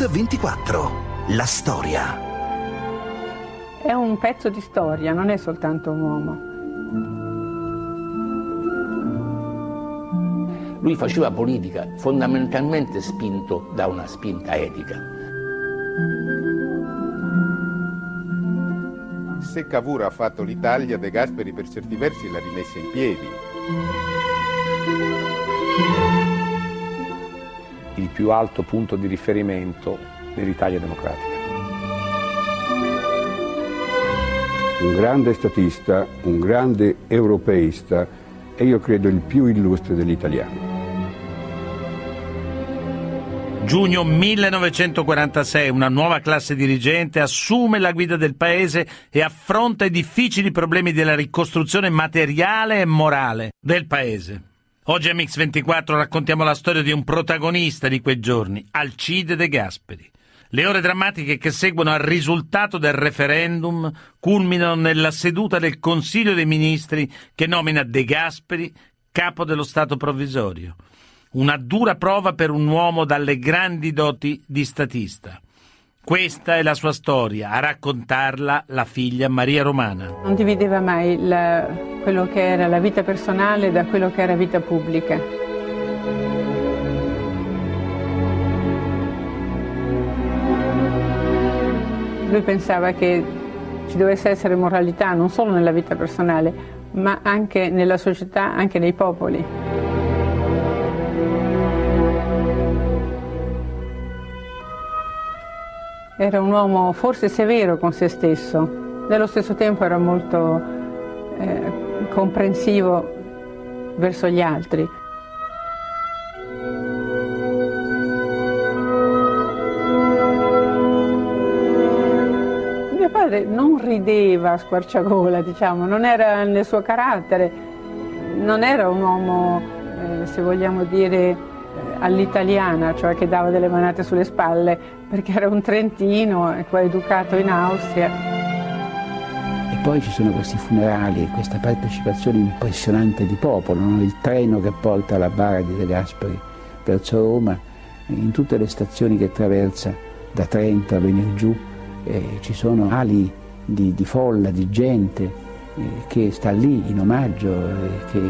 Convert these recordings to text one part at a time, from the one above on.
Mix24. La storia. È un pezzo di storia, non è soltanto un uomo. Lui faceva politica fondamentalmente spinto da una spinta etica. Se Cavour ha fatto l'Italia, De Gasperi per certi versi l'ha rimessa in piedi. Più alto punto di riferimento dell'Italia democratica. Un grande statista, un grande europeista e io credo il più illustre degli italiani. Giugno 1946 una nuova classe dirigente assume la guida del paese e affronta i difficili problemi della ricostruzione materiale e morale del paese. Oggi a Mix24 raccontiamo la storia di un protagonista di quei giorni, Alcide De Gasperi. Le ore drammatiche che seguono al risultato del referendum culminano nella seduta del Consiglio dei Ministri che nomina De Gasperi capo dello Stato provvisorio. Una dura prova per un uomo dalle grandi doti di statista. Questa è la sua storia, a raccontarla la figlia Maria Romana. Non divideva mai la, quello che era la vita personale da quello che era vita pubblica. Lui pensava che ci dovesse essere moralità non solo nella vita personale, ma anche nella società, anche nei popoli. Era un uomo forse severo con se stesso, nello stesso tempo era molto eh, comprensivo verso gli altri. Mio padre non rideva a squarciagola, diciamo, non era nel suo carattere, non era un uomo, eh, se vogliamo dire, all'italiana, cioè che dava delle manate sulle spalle, perché era un trentino e poi educato in Austria. E poi ci sono questi funerali, questa partecipazione impressionante di popolo, no? il treno che porta la bara di De Gasperi verso Roma, in tutte le stazioni che attraversa da Trento a venire giù, eh, ci sono ali di, di, folla, di gente eh, che sta lì in omaggio, eh, che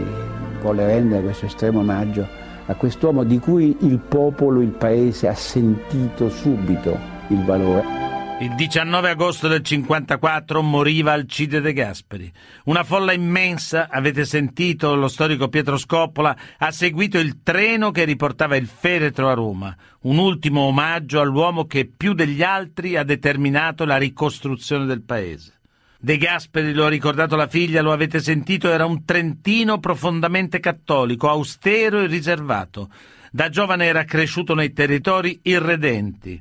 vuole rendere questo estremo omaggio a quest'uomo di cui il popolo, il paese ha sentito subito il valore. Il 19 agosto del 54 moriva Alcide De Gasperi. Una folla immensa, avete sentito, lo storico Pietro Scoppola ha seguito il treno che riportava il feretro a Roma, un ultimo omaggio all'uomo che più degli altri ha determinato la ricostruzione del paese. De Gasperi, lo ha ricordato la figlia, lo avete sentito, era un trentino profondamente cattolico, austero e riservato. Da giovane era cresciuto nei territori irredenti,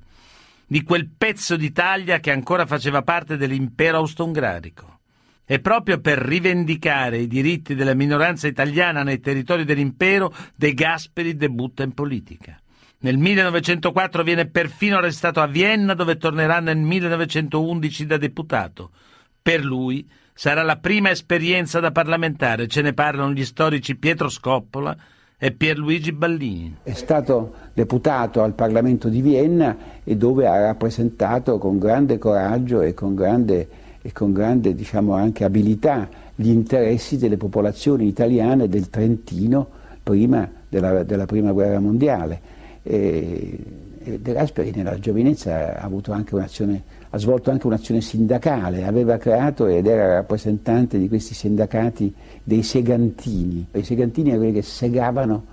di quel pezzo d'Italia che ancora faceva parte dell'impero austro-ungarico. E proprio per rivendicare i diritti della minoranza italiana nei territori dell'impero, De Gasperi debutta in politica. Nel 1904 viene perfino arrestato a Vienna, dove tornerà nel 1911 da deputato. Per lui sarà la prima esperienza da parlamentare, ce ne parlano gli storici Pietro Scoppola e Pierluigi Ballini. È stato deputato al Parlamento di Vienna e dove ha rappresentato con grande coraggio e con grande, e con grande diciamo, anche abilità gli interessi delle popolazioni italiane del Trentino prima della, della Prima Guerra Mondiale. E, e De Gasperi nella giovinezza ha avuto anche un'azione ha svolto anche un'azione sindacale, aveva creato ed era rappresentante di questi sindacati dei segantini. I segantini erano quelli che segavano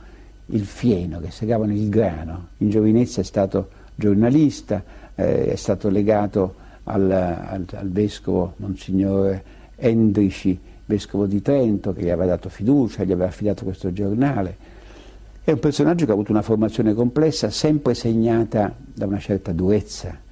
il fieno, che segavano il grano. In giovinezza è stato giornalista, eh, è stato legato al, al, al vescovo Monsignore Endrici, vescovo di Trento, che gli aveva dato fiducia, gli aveva affidato questo giornale. È un personaggio che ha avuto una formazione complessa, sempre segnata da una certa durezza,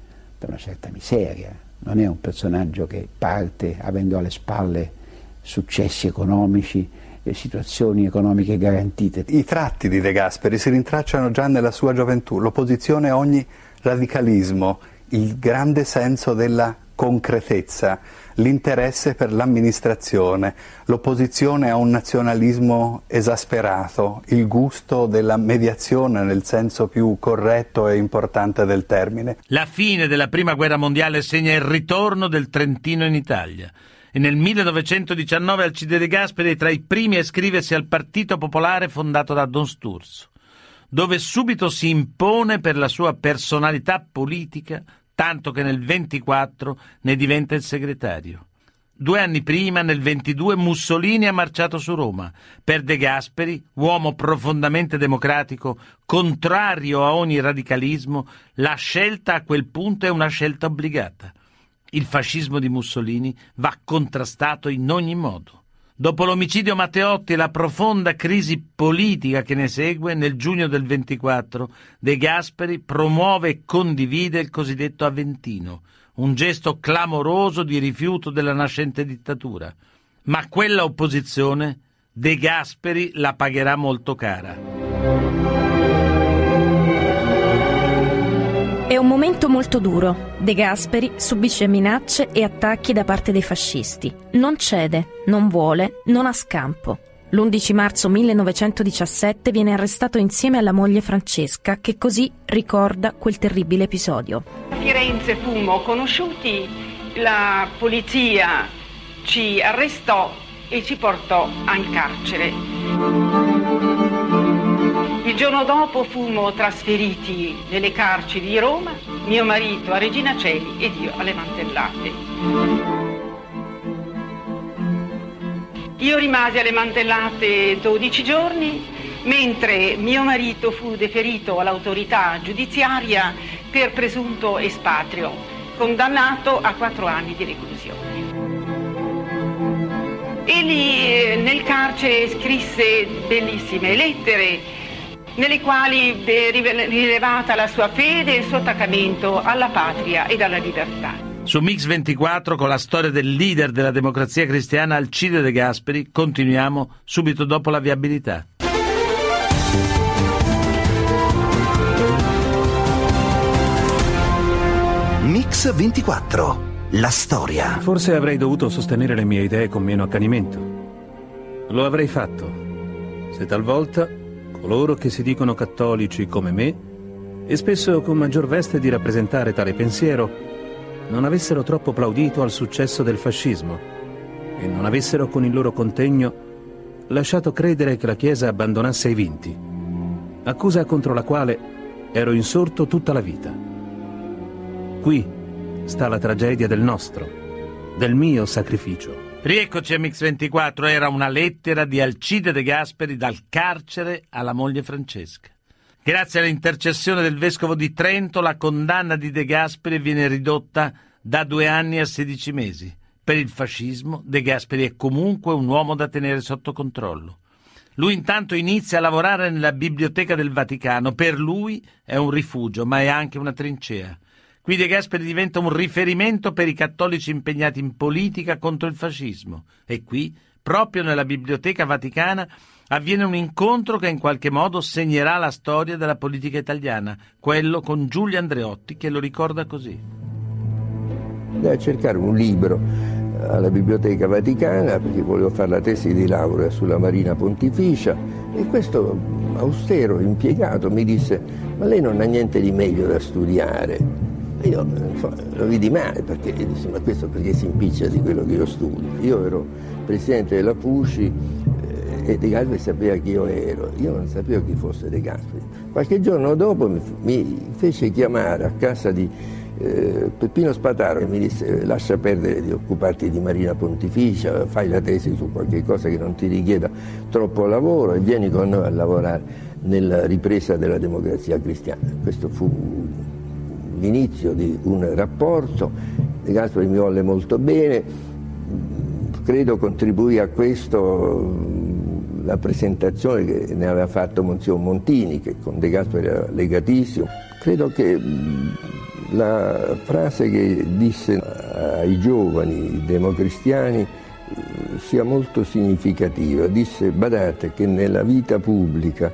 da una certa miseria, non è un personaggio che parte avendo alle spalle successi economici e situazioni economiche garantite. I tratti di De Gasperi si rintracciano già nella sua gioventù, l'opposizione a ogni radicalismo, il grande senso della concretezza l'interesse per l'amministrazione, l'opposizione a un nazionalismo esasperato, il gusto della mediazione nel senso più corretto e importante del termine. La fine della Prima Guerra Mondiale segna il ritorno del Trentino in Italia e nel 1919 Alcide De Gasperi è tra i primi a iscriversi al Partito Popolare fondato da Don Sturzo, dove subito si impone per la sua personalità politica, tanto che nel 24 ne diventa il segretario. Due anni prima, nel 22, Mussolini ha marciato su Roma. Per De Gasperi, uomo profondamente democratico, contrario a ogni radicalismo, la scelta a quel punto è una scelta obbligata. Il fascismo di Mussolini va contrastato in ogni modo. Dopo l'omicidio Matteotti e la profonda crisi politica che ne segue, nel giugno del 24 De Gasperi promuove e condivide il cosiddetto Aventino, un gesto clamoroso di rifiuto della nascente dittatura. Ma quella opposizione De Gasperi la pagherà molto cara. È un momento molto duro. De Gasperi subisce minacce e attacchi da parte dei fascisti. Non cede, non vuole, non ha scampo. L'11 marzo 1917 viene arrestato insieme alla moglie Francesca, che così ricorda quel terribile episodio. A Firenze fummo conosciuti, la polizia ci arrestò e ci portò in carcere. Il giorno dopo fummo trasferiti nelle carceri di Roma, mio marito a Regina Celi ed io alle Mantellate. Io rimasi alle Mantellate 12 giorni, mentre mio marito fu deferito all'autorità giudiziaria per presunto espatrio, condannato a quattro anni di reclusione. Egli eh, nel carcere scrisse bellissime lettere nelle quali è rilevata la sua fede e il suo attaccamento alla patria ed alla libertà. Su Mix 24 con la storia del leader della democrazia cristiana Alcide De Gasperi continuiamo subito dopo la viabilità. Mix 24. La storia. Forse avrei dovuto sostenere le mie idee con meno accanimento. Lo avrei fatto se talvolta coloro che si dicono cattolici come me, e spesso con maggior veste di rappresentare tale pensiero, non avessero troppo plaudito al successo del fascismo e non avessero con il loro contegno lasciato credere che la Chiesa abbandonasse i vinti, accusa contro la quale ero insorto tutta la vita. Qui sta la tragedia del nostro, del mio sacrificio. Rieccoci a Mix24, era una lettera di Alcide De Gasperi dal carcere alla moglie Francesca. Grazie all'intercessione del vescovo di Trento, la condanna di De Gasperi viene ridotta da due anni a sedici mesi. Per il fascismo, De Gasperi è comunque un uomo da tenere sotto controllo. Lui intanto inizia a lavorare nella biblioteca del Vaticano. Per lui è un rifugio, ma è anche una trincea. Qui De Gasperi diventa un riferimento per i cattolici impegnati in politica contro il fascismo. E qui, proprio nella Biblioteca Vaticana, avviene un incontro che in qualche modo segnerà la storia della politica italiana, quello con Giulio Andreotti che lo ricorda così. Andai a cercare un libro eh, alla Biblioteca Vaticana perché volevo fare la tesi di laurea sulla Marina Pontificia e questo austero impiegato mi disse ma lei non ha niente di meglio da studiare io insomma, lo vidi male perché dissi ma questo perché si impiccia di quello che io studio. Io ero presidente della PUSCI eh, e De Gasperi sapeva chi io ero, io non sapevo chi fosse De Gasperi. Qualche giorno dopo mi, mi fece chiamare a casa di eh, Peppino Spataro e mi disse lascia perdere di occuparti di Marina Pontificia, fai la tesi su qualche cosa che non ti richieda troppo lavoro e vieni con noi a lavorare nella ripresa della democrazia cristiana. Questo fu l'inizio di un rapporto, De Gasperi mi volle molto bene, credo contribuì a questo la presentazione che ne aveva fatto Monsignor Montini, che con De Gasperi era legatissimo. Credo che la frase che disse ai giovani democristiani sia molto significativa. Disse, badate che nella vita pubblica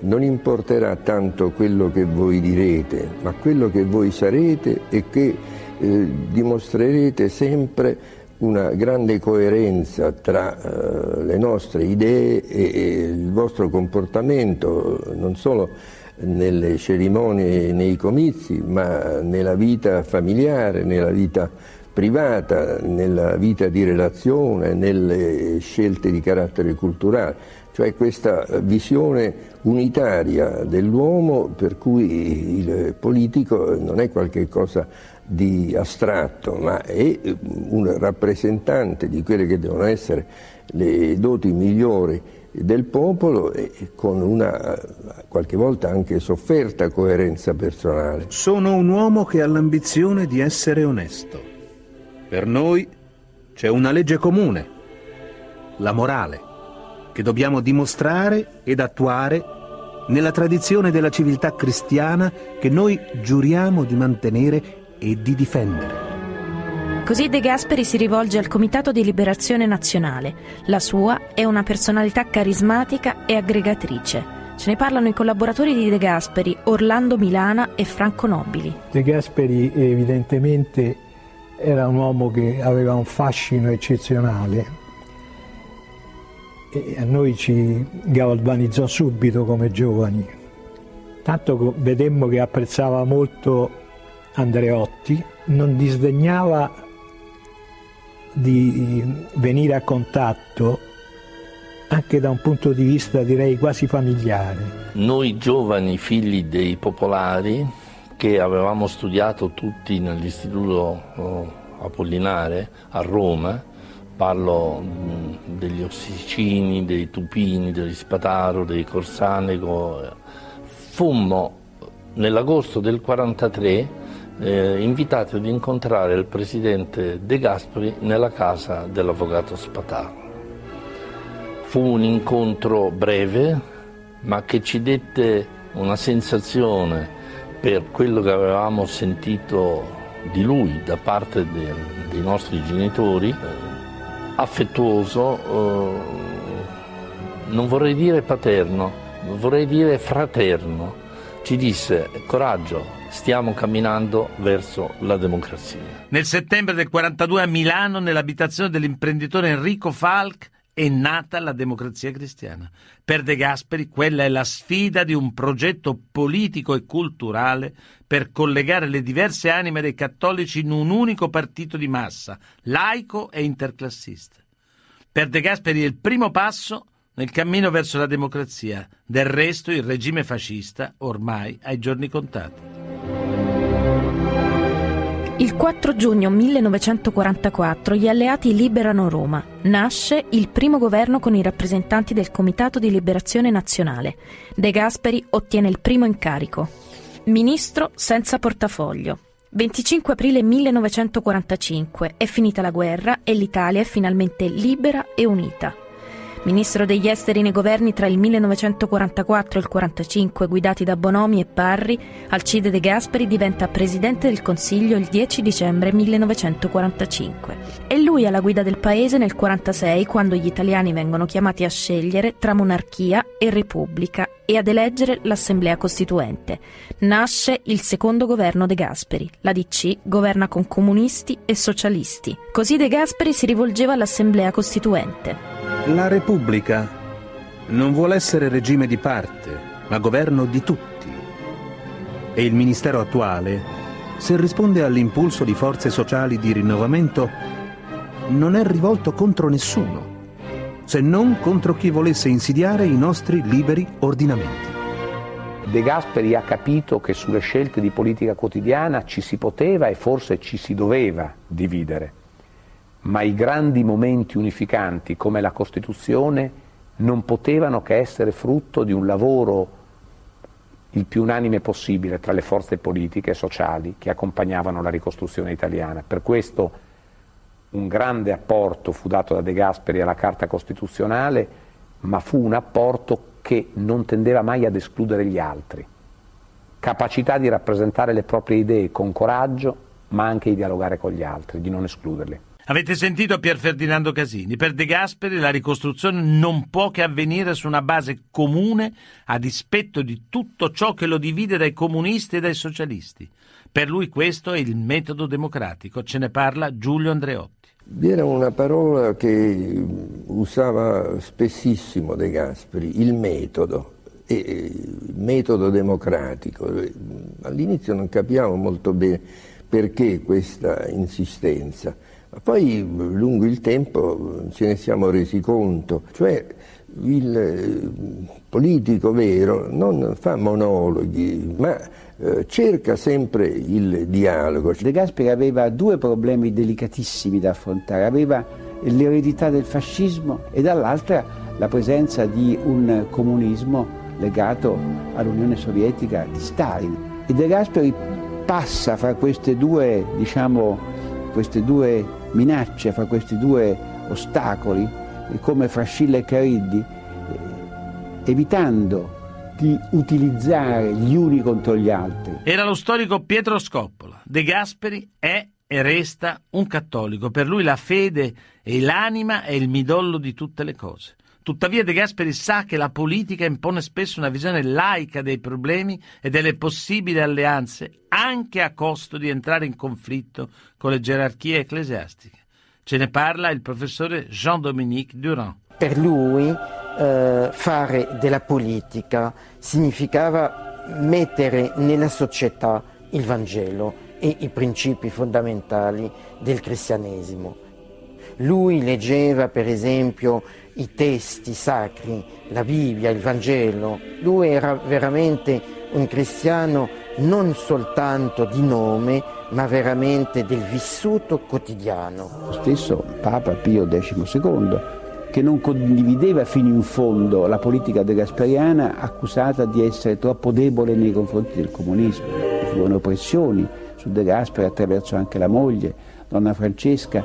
non importerà tanto quello che voi direte, ma quello che voi sarete e che eh, dimostrerete sempre una grande coerenza tra eh, le nostre idee e, e, il vostro comportamento, non solo nelle cerimonie e nei comizi, ma nella vita familiare, nella vita privata, nella vita di relazione, nelle scelte di carattere culturale cioè questa visione unitaria dell'uomo per cui il politico non è qualcosa di astratto, ma è un rappresentante di quelle che devono essere le doti migliori del popolo e con una qualche volta anche sofferta coerenza personale. Sono un uomo che ha l'ambizione di essere onesto. Per noi c'è una legge comune, la morale che dobbiamo dimostrare ed attuare nella tradizione della civiltà cristiana che noi giuriamo di mantenere e di difendere. Così De Gasperi si rivolge al Comitato di Liberazione Nazionale. La sua è una personalità carismatica e aggregatrice. Ce ne parlano i collaboratori di De Gasperi, Orlando Milana e Franco Nobili. De Gasperi evidentemente era un uomo che aveva un fascino eccezionale, e a noi ci galvanizzò subito come giovani. Tanto vedemmo che apprezzava molto Andreotti, non disdegnava di venire a contatto anche da un punto di vista direi quasi familiare. Noi giovani figli dei popolari che avevamo studiato tutti nell'istituto oh, Apollinare a Roma, Parlo degli Ossicini, dei Tupini, degli Spataro, dei Corsanego. Fummo nell'agosto del 1943 eh, invitati ad incontrare il presidente De Gasperi nella casa dell'avvocato Spataro. Fu un incontro breve, ma che ci dette una sensazione per quello che avevamo sentito di lui da parte de, dei nostri genitori affettuoso, eh, non vorrei dire paterno, vorrei dire fraterno. Ci disse coraggio, stiamo camminando verso la democrazia. Nel settembre del 42 a Milano, nell'abitazione dell'imprenditore Enrico Falk, è nata la democrazia cristiana. Per De Gasperi quella è la sfida di un progetto politico e culturale per collegare le diverse anime dei cattolici in un unico partito di massa, laico e interclassista. Per De Gasperi è il primo passo nel cammino verso la democrazia. Del resto il regime fascista ormai ha i giorni contati. Il 4 giugno 1944 gli alleati liberano Roma. Nasce il primo governo con i rappresentanti del Comitato di Liberazione Nazionale. De Gasperi ottiene il primo incarico. Ministro senza portafoglio. 25 aprile 1945 è finita la guerra e l'Italia è finalmente libera e unita. Ministro degli esteri nei governi tra il 1944 e il 1945 guidati da Bonomi e Parri, Alcide De Gasperi diventa Presidente del Consiglio il 10 dicembre 1945. È lui alla guida del paese nel 1946 quando gli italiani vengono chiamati a scegliere tra monarchia e repubblica e ad eleggere l'Assemblea Costituente. Nasce il secondo governo De Gasperi. La DC governa con comunisti e socialisti. Così De Gasperi si rivolgeva all'Assemblea Costituente. La Repubblica non vuole essere regime di parte, ma governo di tutti. E il Ministero attuale, se risponde all'impulso di forze sociali di rinnovamento, non è rivolto contro nessuno, se non contro chi volesse insidiare i nostri liberi ordinamenti. De Gasperi ha capito che sulle scelte di politica quotidiana ci si poteva e forse ci si doveva dividere ma i grandi momenti unificanti come la Costituzione non potevano che essere frutto di un lavoro il più unanime possibile tra le forze politiche e sociali che accompagnavano la ricostruzione italiana. Per questo un grande apporto fu dato da De Gasperi alla Carta Costituzionale, ma fu un apporto che non tendeva mai ad escludere gli altri. Capacità di rappresentare le proprie idee con coraggio, ma anche di dialogare con gli altri, di non escluderli. Avete sentito Pier Ferdinando Casini. Per De Gasperi la ricostruzione non può che avvenire su una base comune a dispetto di tutto ciò che lo divide dai comunisti e dai socialisti. Per lui questo è il metodo democratico, ce ne parla Giulio Andreotti. Vi era una parola che usava spessissimo De Gasperi, il metodo, il metodo democratico. All'inizio non capiamo molto bene perché questa insistenza, ma poi lungo il tempo ce ne siamo resi conto, cioè il eh, politico vero non fa monologhi, ma cerca sempre il dialogo. De Gasperi aveva due problemi delicatissimi da affrontare, aveva l'eredità del fascismo e dall'altra la presenza di un comunismo legato all'Unione Sovietica di Stalin. E De Gasperi passa fra queste due, diciamo, queste due minacce, fra questi due ostacoli, come fra Scilla e Cariddi, eh, evitando di utilizzare gli uni contro gli altri. Era lo storico Pietro Scoppola. De Gasperi è e resta un cattolico. Per lui la fede e l'anima è il midollo di tutte le cose. Tuttavia De Gasperi sa che la politica impone spesso una visione laica dei problemi e delle possibili alleanze, anche a costo di entrare in conflitto con le gerarchie ecclesiastiche. Ce ne parla il professore Jean-Dominique Durand. Per lui eh, fare della politica significava mettere nella società il Vangelo e i principi fondamentali del cristianesimo. Lui leggeva per esempio i testi sacri, la Bibbia, il Vangelo. Lui era veramente un cristiano non soltanto di nome, ma veramente del vissuto quotidiano. Lo stesso Papa Pio XII, che non condivideva fino in fondo la politica de Gasperiana, accusata di essere troppo debole nei confronti del comunismo. Ci furono pressioni su De Gasperi attraverso anche la moglie, donna Francesca,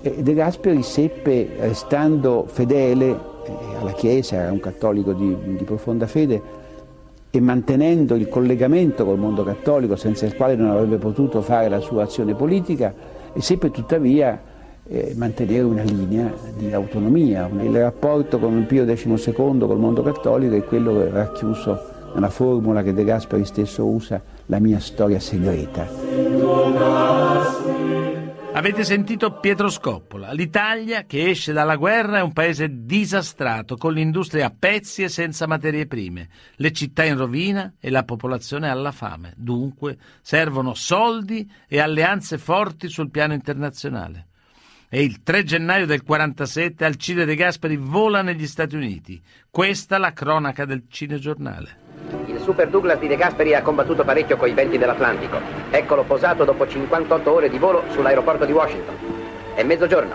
De Gasperi seppe, restando fedele eh, alla Chiesa, era un cattolico di, di, profonda fede, e mantenendo il collegamento col mondo cattolico, senza il quale non avrebbe potuto fare la sua azione politica, e seppe tuttavia eh, mantenere una linea di autonomia. Il rapporto con Pio XII, col mondo cattolico, è quello racchiuso nella formula che De Gasperi stesso usa, la mia storia segreta. Avete sentito Pietro Scoppola. L'Italia che esce dalla guerra è un paese disastrato, con l'industria a pezzi e senza materie prime, le città in rovina e la popolazione alla fame. Dunque servono soldi e alleanze forti sul piano internazionale. E il 3 gennaio del 47 Alcide De Gasperi vola negli Stati Uniti. Questa la cronaca del cinegiornale. Il Super Douglas di De Gasperi ha combattuto parecchio coi venti dell'Atlantico. Eccolo posato dopo 58 ore di volo sull'aeroporto di Washington. È mezzogiorno.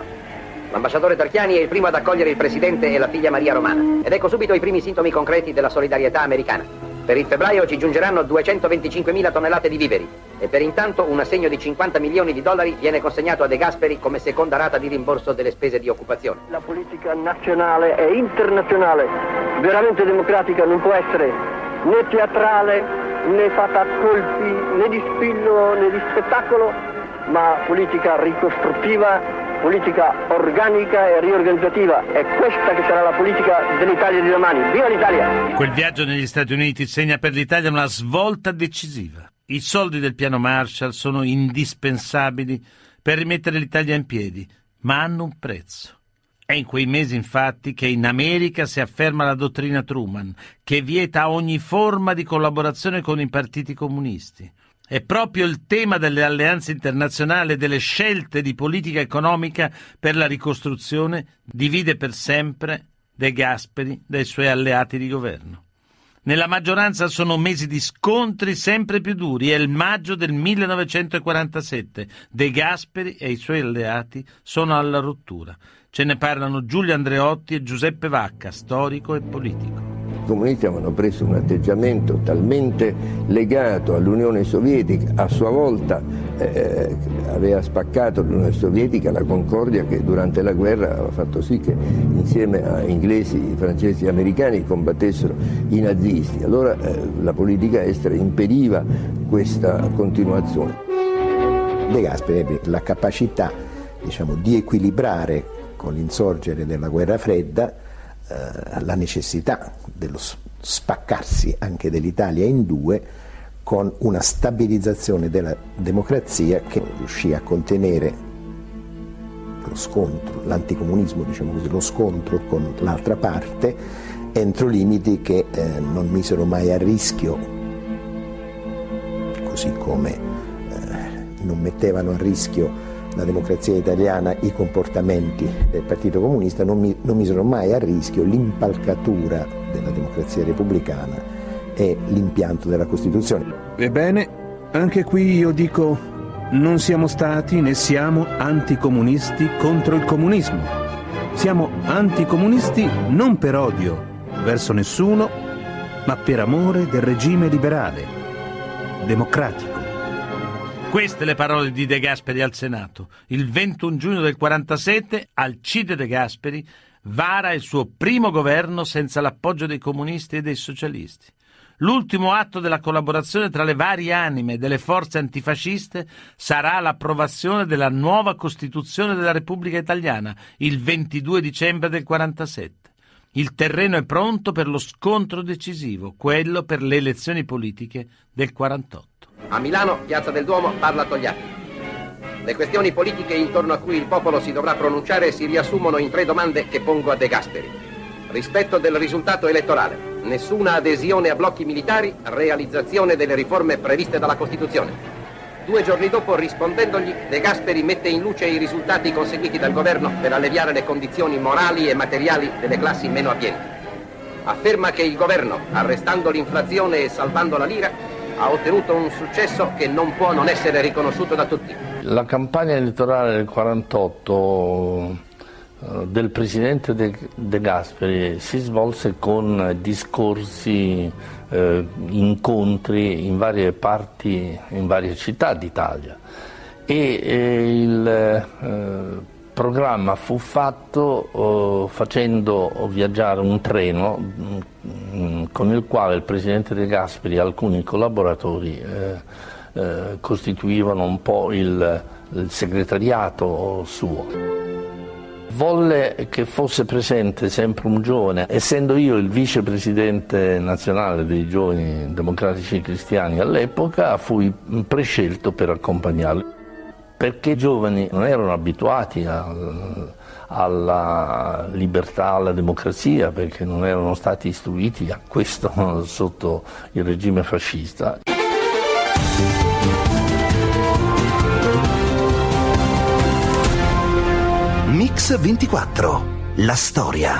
L'ambasciatore Tarchiani è il primo ad accogliere il presidente e la figlia Maria Romana. Ed ecco subito i primi sintomi concreti della solidarietà americana. Per il febbraio ci giungeranno 225.000 tonnellate di viveri e per intanto un assegno di 50 milioni di dollari viene consegnato a De Gasperi come seconda rata di rimborso delle spese di occupazione. La politica nazionale e internazionale veramente democratica non può essere né teatrale, né fatta a colpi, né di spillo, né di spettacolo, ma politica ricostruttiva, politica organica e riorganizzativa. È questa che sarà la politica dell'Italia di domani. Viva l'Italia! Quel viaggio negli Stati Uniti segna per l'Italia una svolta decisiva. I soldi del piano Marshall sono indispensabili per rimettere l'Italia in piedi, ma hanno un prezzo. È in quei mesi, infatti, che in America si afferma la dottrina Truman, che vieta ogni forma di collaborazione con i partiti comunisti. È proprio il tema delle alleanze internazionali e delle scelte di politica economica per la ricostruzione divide per sempre De Gasperi dai suoi alleati di governo. Nella maggioranza sono mesi di scontri sempre più duri. È il maggio del 1947. De Gasperi e i suoi alleati sono alla rottura. Ce ne parlano Giulio Andreotti e Giuseppe Vacca, storico e politico. I comunisti avevano preso un atteggiamento talmente legato all'Unione Sovietica, a sua volta eh, aveva spaccato l'Unione Sovietica la concordia che durante la guerra aveva fatto sì che insieme a inglesi, francesi e americani combattessero i nazisti. Allora eh, la politica estera impediva questa continuazione. De Gasperi ebbe la capacità diciamo, di equilibrare con l'insorgere della guerra fredda eh, la necessità dello spaccarsi anche dell'Italia in due con una stabilizzazione della democrazia che riuscì a contenere lo scontro, l'anticomunismo, diciamo così, lo scontro con l'altra parte entro limiti che eh, non misero mai a rischio, così come eh, non mettevano a rischio la democrazia italiana i comportamenti del Partito Comunista, non, mi, non misero mai a rischio l'impalcatura della democrazia repubblicana e l'impianto della Costituzione. Ebbene, anche qui io dico non siamo stati né siamo anticomunisti contro il comunismo. Siamo anticomunisti non per odio verso nessuno, ma per amore del regime liberale, democratico. Queste le parole di De Gasperi al Senato. Il 21 giugno del 47 Alcide De Gasperi vara il suo primo governo senza l'appoggio dei comunisti e dei socialisti. L'ultimo atto della collaborazione tra le varie anime delle forze antifasciste sarà l'approvazione della nuova Costituzione della Repubblica Italiana il 22 dicembre del 47. Il terreno è pronto per lo scontro decisivo, quello per le elezioni politiche del 48. A Milano, Piazza del Duomo, parla Togliatti. Le questioni politiche intorno a cui il popolo si dovrà pronunciare si riassumono in tre domande che pongo a De Gasperi. Rispetto del risultato elettorale, nessuna adesione a blocchi militari, realizzazione delle riforme previste dalla Costituzione. Due giorni dopo, rispondendogli, De Gasperi mette in luce i risultati conseguiti dal governo per alleviare le condizioni morali e materiali delle classi meno abbienti. Afferma che il governo, arrestando l'inflazione e salvando la lira, ha ottenuto un successo che non può non essere riconosciuto da tutti. La campagna elettorale del 48 eh, del presidente De, Gasperi si svolse con discorsi, eh, incontri in varie parti, in varie città d'Italia e eh, il eh, programma fu fatto oh, facendo viaggiare un treno con il quale il presidente De Gasperi e alcuni collaboratori eh, eh, costituivano un po' il, il segretariato suo. Volle che fosse presente sempre un giovane, essendo io il vicepresidente nazionale dei giovani democratici cristiani all'epoca, fui prescelto per accompagnarlo, perché i giovani non erano abituati a, alla libertà, alla democrazia, perché non erano stati istruiti a questo sotto il regime fascista. Mix 24. La storia.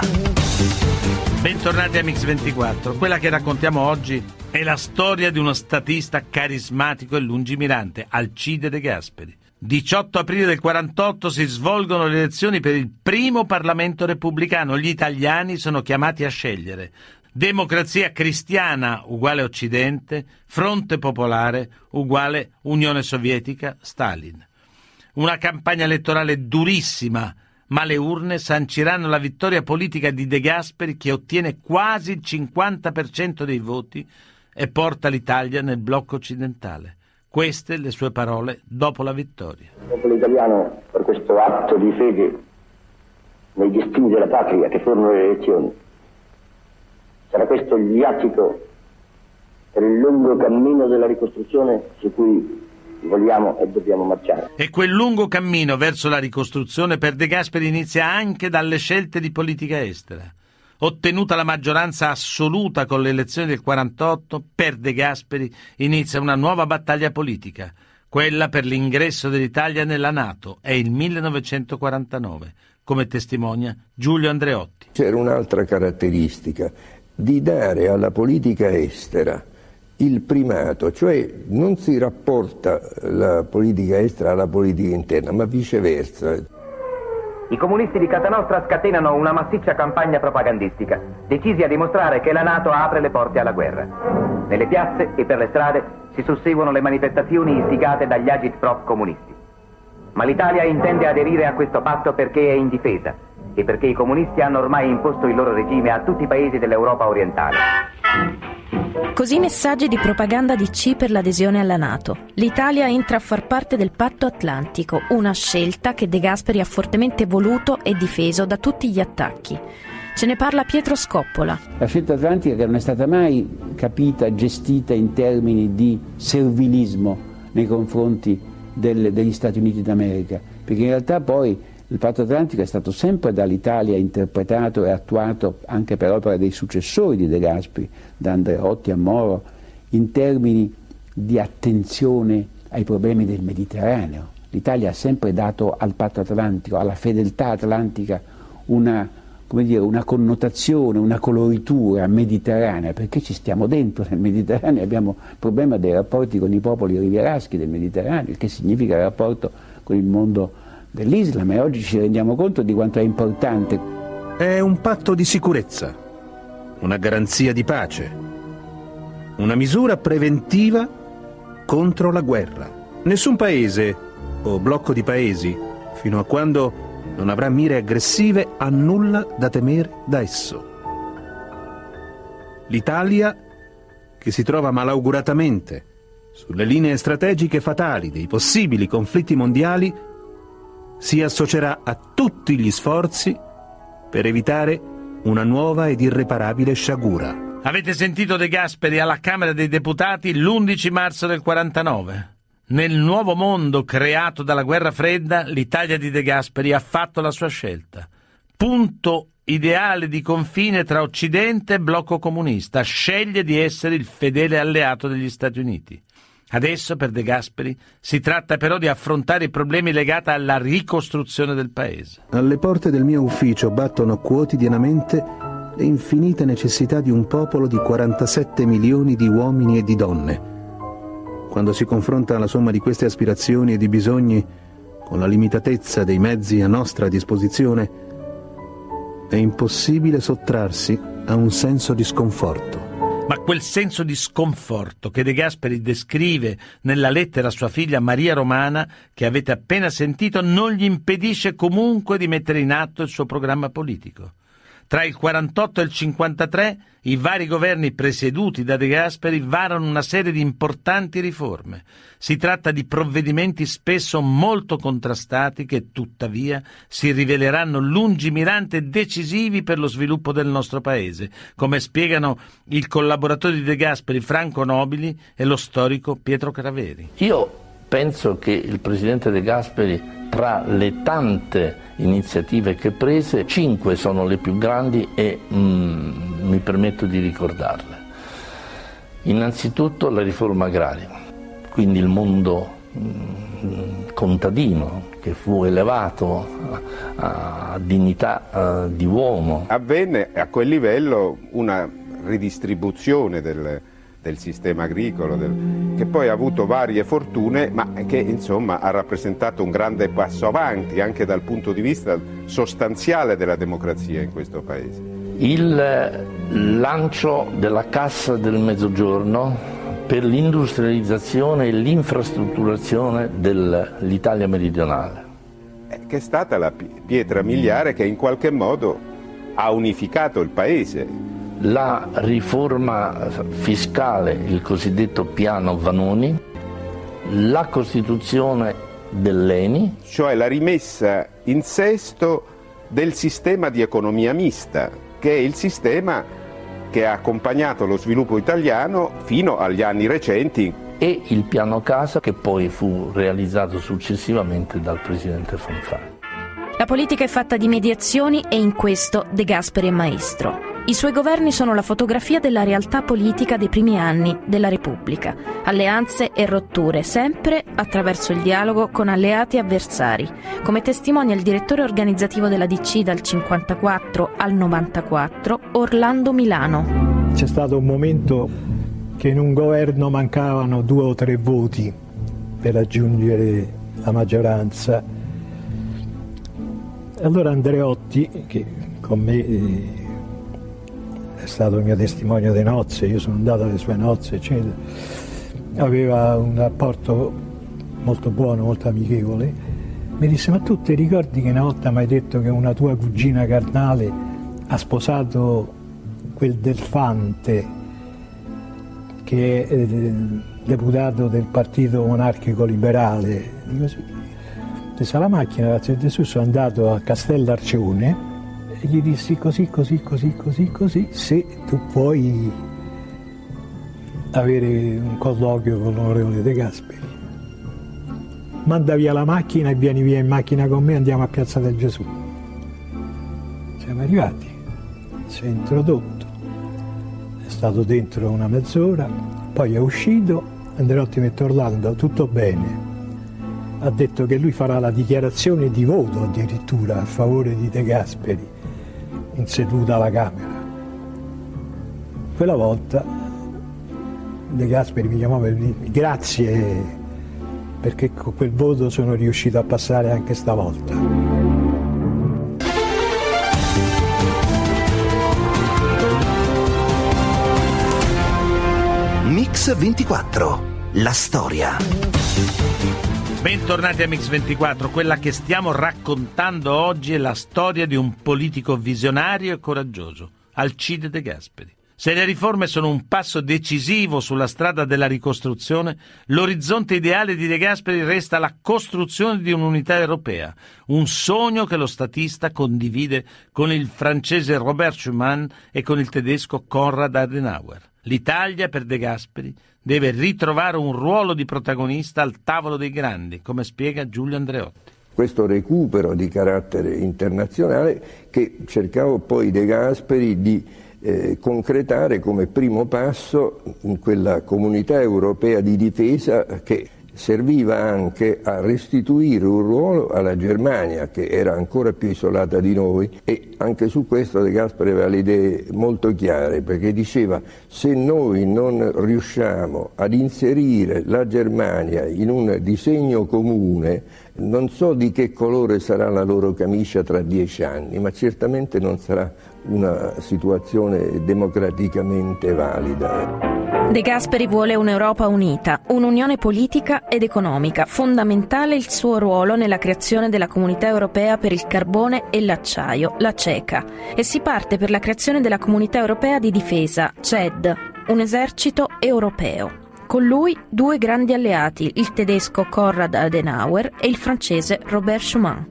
Bentornati a Mix 24. Quella che raccontiamo oggi è la storia di uno statista carismatico e lungimirante, Alcide De Gasperi. 18 aprile del 48 si svolgono le elezioni per il primo Parlamento repubblicano. Gli italiani sono chiamati a scegliere. Democrazia cristiana uguale Occidente, Fronte Popolare uguale Unione Sovietica, Stalin. Una campagna elettorale durissima ma le urne sanciranno la vittoria politica di De Gasperi che ottiene quasi il 50% dei voti e porta l'Italia nel blocco occidentale. Queste le sue parole dopo la vittoria. Il popolo italiano, per questo atto di fede nei destini della patria che furono le elezioni, sarà questo il viatico per il lungo cammino della ricostruzione su cui vogliamo e dobbiamo marciare. E quel lungo cammino verso la ricostruzione per De Gasperi inizia anche dalle scelte di politica estera. Ottenuta la maggioranza assoluta con le elezioni del 48, per De Gasperi inizia una nuova battaglia politica, quella per l'ingresso dell'Italia nella Nato. È il 1949, come testimonia Giulio Andreotti. C'era un'altra caratteristica, di dare alla politica estera il primato, cioè non si rapporta la politica estera alla politica interna, ma viceversa. I comunisti di Casa Nostra scatenano una massiccia campagna propagandistica, decisi a dimostrare che la Nato apre le porte alla guerra. Nelle piazze e per le strade si susseguono le manifestazioni istigate dagli agit-prop comunisti. Ma l'Italia intende aderire a questo patto perché è indifesa e perché i comunisti hanno ormai imposto il loro regime a tutti i paesi dell'Europa orientale. Così messaggi di propaganda DC per l'adesione alla Nato. L'Italia entra a far parte del Patto Atlantico, una scelta che De Gasperi ha fortemente voluto e difeso da tutti gli attacchi. Ce ne parla Pietro Scoppola. La scelta atlantica che non è stata mai capita, gestita in termini di servilismo nei confronti del, degli Stati Uniti d'America, perché in realtà poi il patto atlantico è stato sempre dall'Italia interpretato e attuato anche per opera dei successori di De Gasperi, da Andreotti a Moro, in termini di attenzione ai problemi del Mediterraneo. L'Italia ha sempre dato al patto atlantico, alla fedeltà atlantica, una, dire, una connotazione, una coloritura mediterranea, perché ci stiamo dentro nel Mediterraneo, abbiamo il problema dei rapporti con i popoli rivieraschi del Mediterraneo, che significa il rapporto con il mondo dell'Islam e oggi ci rendiamo conto di quanto è importante. È un patto di sicurezza, una garanzia di pace, una misura preventiva contro la guerra. Nessun paese o blocco di paesi, fino a quando non avrà mire aggressive, ha nulla da temere da esso. L'Italia, che si trova malauguratamente sulle linee strategiche fatali dei possibili conflitti mondiali, si associerà a tutti gli sforzi per evitare una nuova ed irreparabile sciagura. Avete sentito De Gasperi alla Camera dei Deputati l'11 marzo del 49? Nel nuovo mondo creato dalla guerra fredda, l'Italia di De Gasperi ha fatto la sua scelta. Punto ideale di confine tra Occidente e blocco comunista. Sceglie di essere il fedele alleato degli Stati Uniti. Adesso, per De Gasperi, si tratta però di affrontare i problemi legati alla ricostruzione del paese. Alle porte del mio ufficio battono quotidianamente le infinite necessità di un popolo di 47 milioni di uomini e di donne. Quando si confronta la somma di queste aspirazioni e di bisogni con la limitatezza dei mezzi a nostra disposizione, è impossibile sottrarsi a un senso di sconforto. Ma quel senso di sconforto che De Gasperi descrive nella lettera a sua figlia Maria Romana, che avete appena sentito, non gli impedisce comunque di mettere in atto il suo programma politico. Tra il 48 e il 53 i vari governi presieduti da De Gasperi varano una serie di importanti riforme. Si tratta di provvedimenti spesso molto contrastati che tuttavia si riveleranno lungimiranti e decisivi per lo sviluppo del nostro Paese, come spiegano il collaboratore di De Gasperi Franco Nobili e lo storico Pietro Craveri. Io penso che il presidente De Gasperi tra le tante iniziative che prese, cinque sono le più grandi e mm, mi permetto di ricordarle. Innanzitutto la riforma agraria, quindi il mondo mm, contadino che fu elevato a, dignità a, di uomo. Avvenne a quel livello una ridistribuzione del, del sistema agricolo, del, che poi ha avuto varie fortune, ma che insomma ha rappresentato un grande passo avanti anche dal punto di vista sostanziale della democrazia in questo Paese. Il lancio della Cassa del Mezzogiorno per l'industrializzazione e l'infrastrutturazione dell'Italia meridionale. Eh, che è stata la pietra miliare che in qualche modo ha unificato il Paese la riforma fiscale, il cosiddetto piano Vanoni, la costituzione dell'ENI. Cioè la rimessa in sesto del sistema di economia mista, che è il sistema che ha accompagnato lo sviluppo italiano fino agli anni recenti. E il piano casa che poi fu realizzato successivamente dal presidente Fanfani. La politica è fatta di mediazioni e in questo De Gasperi è maestro. I suoi governi sono la fotografia della realtà politica dei primi anni della Repubblica. Alleanze e rotture, sempre attraverso il dialogo con alleati e avversari, come testimonia il direttore organizzativo della DC dal 54 al 94, Orlando Milano. C'è stato un momento che in un governo mancavano due o tre voti per raggiungere la maggioranza. Allora Andreotti, che con me eh, è stato il mio testimonio di nozze, io sono andato alle sue nozze, eccetera. Aveva un rapporto molto buono, molto amichevole. Mi disse, ma tu ti ricordi che una volta mi hai detto che una tua cugina carnale ha sposato quel Delfante, che è eh, deputato del partito monarchico liberale? Dico sì. Disse, la macchina, Gesù, sono andato a Castellarcione gli dissi così, così, così, così, così, se tu puoi avere un colloquio con l'onorevole De Gasperi. Manda via la macchina e vieni via in macchina con me, andiamo a Piazza del Gesù. Siamo arrivati, si è introdotto, è stato dentro una mezz'ora, poi è uscito, Andreotti mette Orlando, tutto bene. Ha detto che lui farà la dichiarazione di voto addirittura a favore di De Gasperi in seduta alla Camera. Quella volta De Gasperi mi chiamava e mi disse grazie perché con quel voto sono riuscito a passare anche stavolta. Mix 24. La storia. Bentornati a Mix24, quella che stiamo raccontando oggi è la storia di un politico visionario e coraggioso, Alcide De Gasperi. Se le riforme sono un passo decisivo sulla strada della ricostruzione, l'orizzonte ideale di De Gasperi resta la costruzione di un'unità europea, un sogno che lo statista condivide con il francese Robert Schuman e con il tedesco Konrad Adenauer. L'Italia, per De Gasperi, deve ritrovare un ruolo di protagonista al tavolo dei grandi, come spiega Giulio Andreotti. Questo recupero di carattere internazionale che cercavo poi De Gasperi di eh, concretare come primo passo in quella comunità europea di difesa che serviva anche a restituire un ruolo alla Germania che era ancora più isolata di noi e anche su questo De Gasperi aveva le idee molto chiare perché diceva se noi non riusciamo ad inserire la Germania in un disegno comune non so di che colore sarà la loro camicia tra dieci anni ma certamente non sarà una situazione democraticamente valida. De Gasperi vuole un'Europa unita, un'unione politica ed economica, fondamentale il suo ruolo nella creazione della comunità europea per il carbone e l'acciaio, la CECA, e si parte per la creazione della comunità europea di difesa, CED, un esercito europeo. Con lui due grandi alleati, il tedesco Konrad Adenauer e il francese Robert Schuman.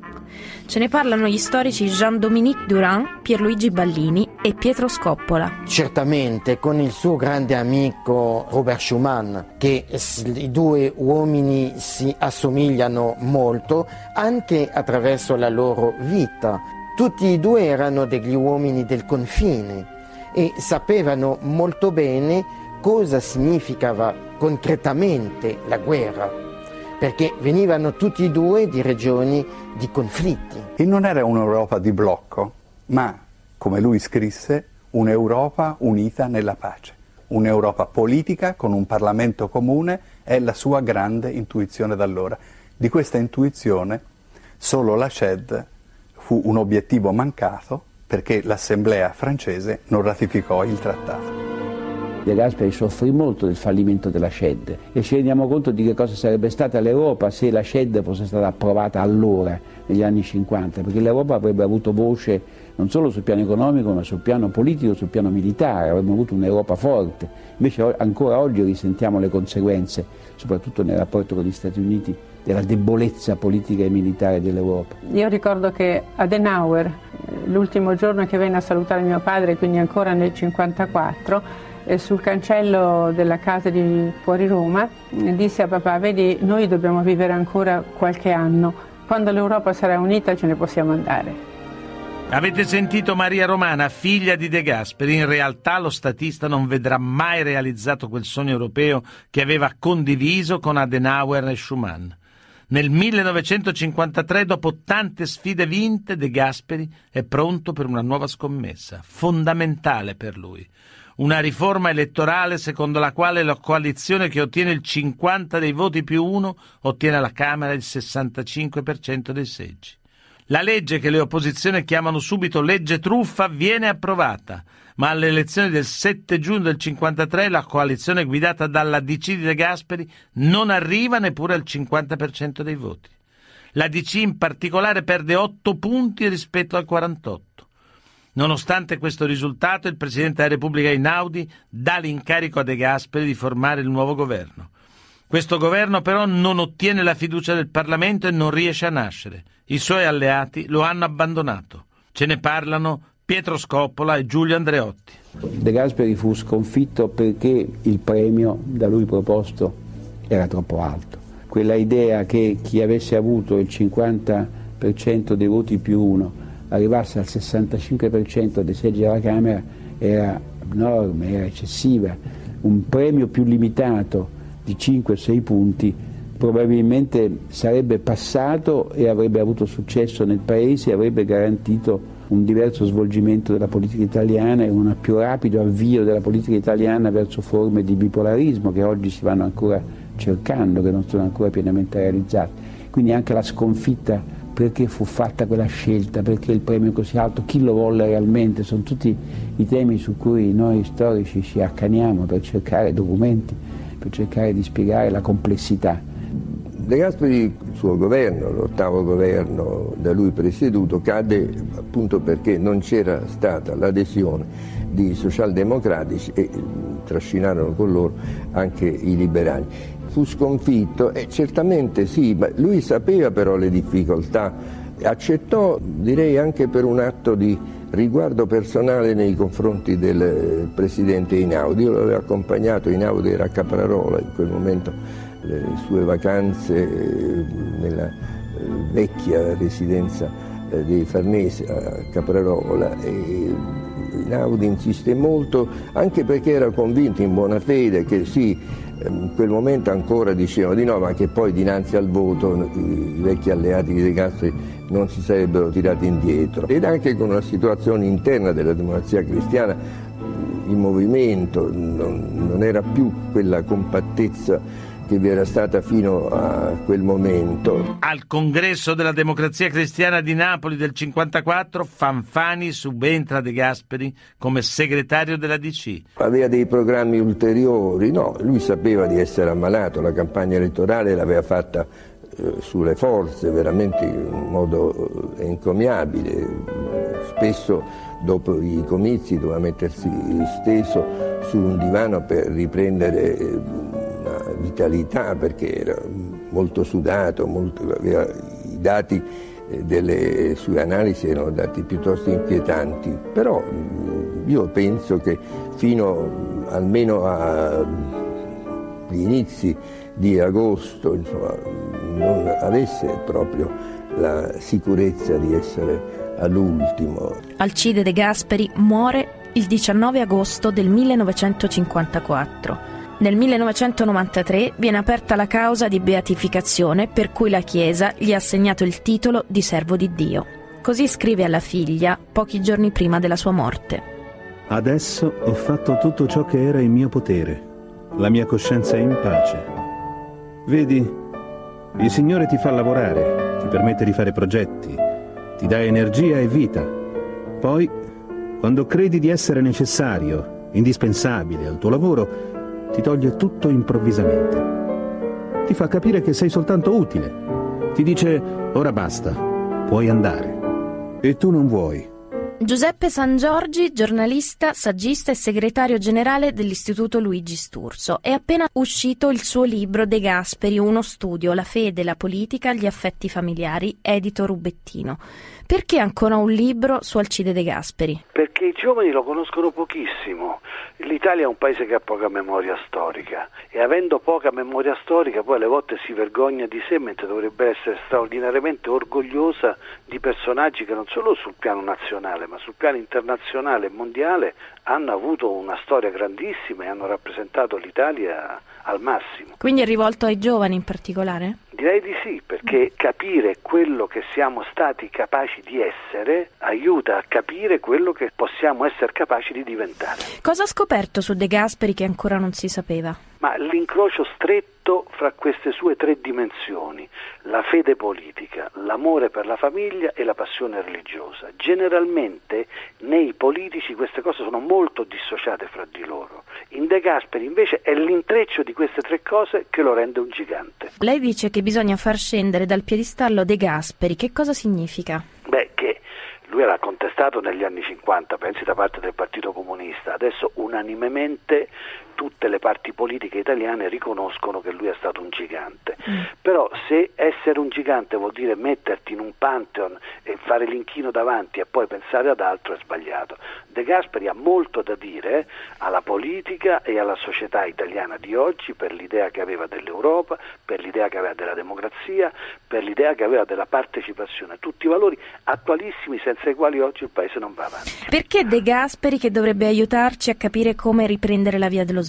Ce ne parlano gli storici Jean-Dominique Durand, Pierluigi Ballini e Pietro Scoppola. Certamente con il suo grande amico Robert Schumann, che i due uomini si assomigliano molto anche attraverso la loro vita. Tutti e due erano degli uomini del confine e sapevano molto bene cosa significava concretamente la guerra perché venivano tutti e due di regioni di conflitti. E non era un'Europa di blocco, ma, come lui scrisse, un'Europa unita nella pace. Un'Europa politica con un Parlamento comune è la sua grande intuizione d'allora. Di questa intuizione solo la CED fu un obiettivo mancato perché l'Assemblea francese non ratificò il trattato. De Gasperi soffrì molto del fallimento della SHED e ci rendiamo conto di che cosa sarebbe stata l'Europa se la SHED fosse stata approvata allora, negli anni 50, perché l'Europa avrebbe avuto voce non solo sul piano economico ma sul piano politico, sul piano militare, avremmo avuto un'Europa forte. Invece ancora oggi risentiamo le conseguenze, soprattutto nel rapporto con gli Stati Uniti, della debolezza politica e militare dell'Europa. Io ricordo che Adenauer, l'ultimo giorno che venne a salutare mio padre, quindi ancora nel 1954, sul cancello della casa di fuori Roma, disse a papà, vedi, noi dobbiamo vivere ancora qualche anno, quando l'Europa sarà unita ce ne possiamo andare. Avete sentito Maria Romana, figlia di De Gasperi. In realtà lo statista non vedrà mai realizzato quel sogno europeo che aveva condiviso con Adenauer e Schumann. Nel 1953, dopo tante sfide vinte, De Gasperi è pronto per una nuova scommessa, fondamentale per lui una riforma elettorale secondo la quale la coalizione che ottiene il 50 dei voti più uno ottiene alla Camera il 65% dei seggi. La legge che le opposizioni chiamano subito legge truffa viene approvata, ma alle elezioni del 7 giugno del 53 la coalizione guidata dalla DC di De Gasperi non arriva neppure al 50% dei voti. La DC in particolare perde 8 punti rispetto al 48. Nonostante questo risultato, il Presidente della Repubblica Inaudi dà l'incarico a De Gasperi di formare il nuovo governo. Questo governo però non ottiene la fiducia del Parlamento e non riesce a nascere. I suoi alleati lo hanno abbandonato. Ce ne parlano Pietro Scoppola e Giulio Andreotti. De Gasperi fu sconfitto perché il premio da lui proposto era troppo alto. Quella idea che chi avesse avuto il 50% dei voti più uno arrivasse al 65% dei seggi alla Camera era abnorme, era eccessiva. Un premio più limitato di 5-6 punti probabilmente sarebbe passato e avrebbe avuto successo nel Paese e avrebbe garantito un diverso svolgimento della politica italiana e un più rapido avvio della politica italiana verso forme di bipolarismo che oggi si vanno ancora cercando, che non sono ancora pienamente realizzate. Quindi anche la sconfitta perché fu fatta quella scelta, perché il premio è così alto, chi lo volle realmente, sono tutti i temi su cui noi storici ci accaniamo per cercare documenti, per cercare di spiegare la complessità. De Gasperi, il suo governo, l'ottavo governo da lui presieduto, cadde appunto perché non c'era stata l'adesione di socialdemocratici e trascinarono con loro anche i liberali. Fu sconfitto e certamente sì, ma lui sapeva però le difficoltà, accettò direi anche per un atto di riguardo personale nei confronti del presidente Inaudi, io l'avevo accompagnato, Inaudi era a Caprarola in quel momento le sue vacanze eh, nella eh, vecchia residenza eh, dei Farnesi a Caprarola e Naudi insiste molto anche perché era convinto in buona fede che sì, in quel momento ancora dicevano di no, ma che poi dinanzi al voto i vecchi alleati di De Castri non si sarebbero tirati indietro. Ed anche con una situazione interna della democrazia cristiana in movimento, non, non era più quella compattezza che vi era stata fino a quel momento. Al congresso della democrazia cristiana di Napoli del 54 Fanfani subentra De Gasperi come segretario della DC. Aveva dei programmi ulteriori, no, lui sapeva di essere ammalato, la campagna elettorale l'aveva fatta eh, sulle forze veramente in modo eh, encomiabile, spesso dopo i comizi doveva mettersi steso su un divano per riprendere eh, vitalità perché era molto sudato, molto, aveva, i dati eh, delle sue analisi erano dati piuttosto inquietanti, però io penso che fino almeno agli inizi di agosto insomma, non avesse proprio la sicurezza di essere all'ultimo. Alcide De Gasperi muore il 19 agosto del 1954 nel 1993 viene aperta la causa di beatificazione per cui la Chiesa gli ha assegnato il titolo di servo di Dio. Così scrive alla figlia pochi giorni prima della sua morte. Adesso ho fatto tutto ciò che era in mio potere. La mia coscienza è in pace. Vedi, il Signore ti fa lavorare, ti permette di fare progetti, ti dà energia e vita. Poi, quando credi di essere necessario, indispensabile al tuo lavoro, ti toglie tutto improvvisamente. Ti fa capire che sei soltanto utile. Ti dice ora basta, puoi andare. E tu non vuoi. Giuseppe San Giorgi, giornalista, saggista e segretario generale dell'Istituto Luigi Sturzo. È appena uscito il suo libro De Gasperi, uno studio, la fede, la politica, gli affetti familiari, edito Rubettino. Perché ancora un libro su Alcide De Gasperi? Perché i giovani lo conoscono pochissimo. L'Italia è un paese che ha poca memoria storica e avendo poca memoria storica poi alle volte si vergogna di sé mentre dovrebbe essere straordinariamente orgogliosa di personaggi che non solo sul piano nazionale ma sul piano internazionale e mondiale hanno avuto una storia grandissima e hanno rappresentato l'Italia al massimo. Quindi è rivolto ai giovani in particolare? Direi di sì, perché capire quello che siamo stati capaci di essere aiuta a capire quello che possiamo essere capaci di diventare. Cosa ha scoperto su De Gasperi che ancora non si sapeva? Ma l'incrocio stretto fra queste sue tre dimensioni, la fede politica, l'amore per la famiglia e la passione religiosa. Generalmente nei politici queste cose sono molto dissociate fra di loro. In De Gasperi invece è l'intreccio di queste tre cose che lo rende un gigante. Lei dice che bisogna far scendere dal piedistallo De Gasperi, che cosa significa? Beh, che lui era contestato negli anni 50, pensi da parte del Partito Comunista, adesso unanimemente tutte le parti politiche italiane riconoscono che lui è stato un gigante. Mm. Però se essere un gigante vuol dire metterti in un pantheon e fare l'inchino davanti e poi pensare ad altro è sbagliato. De Gasperi ha molto da dire alla politica e alla società italiana di oggi per l'idea che aveva dell'Europa, per l'idea che aveva della democrazia, per l'idea che aveva della partecipazione, tutti i valori attualissimi senza i quali oggi il Paese non va avanti. Perché De Gasperi che dovrebbe aiutarci a capire come riprendere la via dello sviluppo?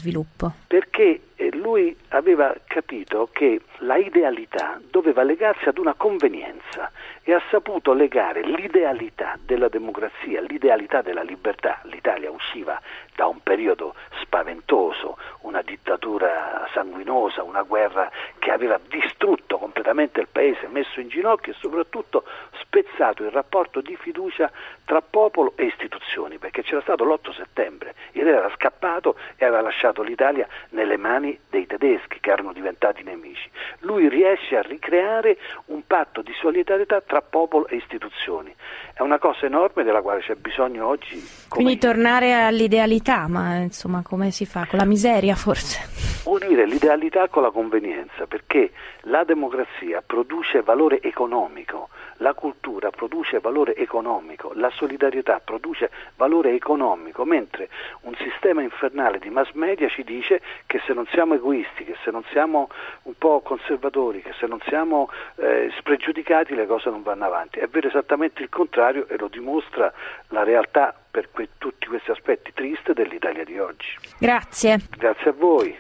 Perché eh, lui aveva capito che la idealità doveva legarsi ad una convenienza e ha saputo legare l'idealità della democrazia, l'idealità della libertà. L'Italia usciva da un periodo spaventoso, una dittatura sanguinosa, una guerra che aveva distrutto completamente il paese, messo in ginocchio e soprattutto spezzato il rapporto di fiducia tra popolo e istituzioni, perché c'era stato l'8 settembre, re era scappato e aveva lasciato l'Italia nelle mani dei tedeschi che erano diventati nemici. Lui riesce a ricreare un patto di solidarietà tra popolo e istituzioni. È una cosa enorme della quale c'è bisogno oggi. Quindi tornare all'idealità, ma insomma come si fa? Con la miseria forse? Unire l'idealità con la convenienza, perché la democrazia produce valore economico, la cultura produce valore economico, la solidarietà produce valore economico, mentre un sistema infernale di mass media ci dice che se non siamo egoisti, che se non siamo un po' conservatori, che se non siamo eh, spregiudicati le cose non vanno avanti. È vero esattamente il contrario e lo dimostra la realtà per que- tutti questi aspetti tristi dell'Italia di oggi. Grazie. Grazie a voi.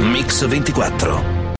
Mix 24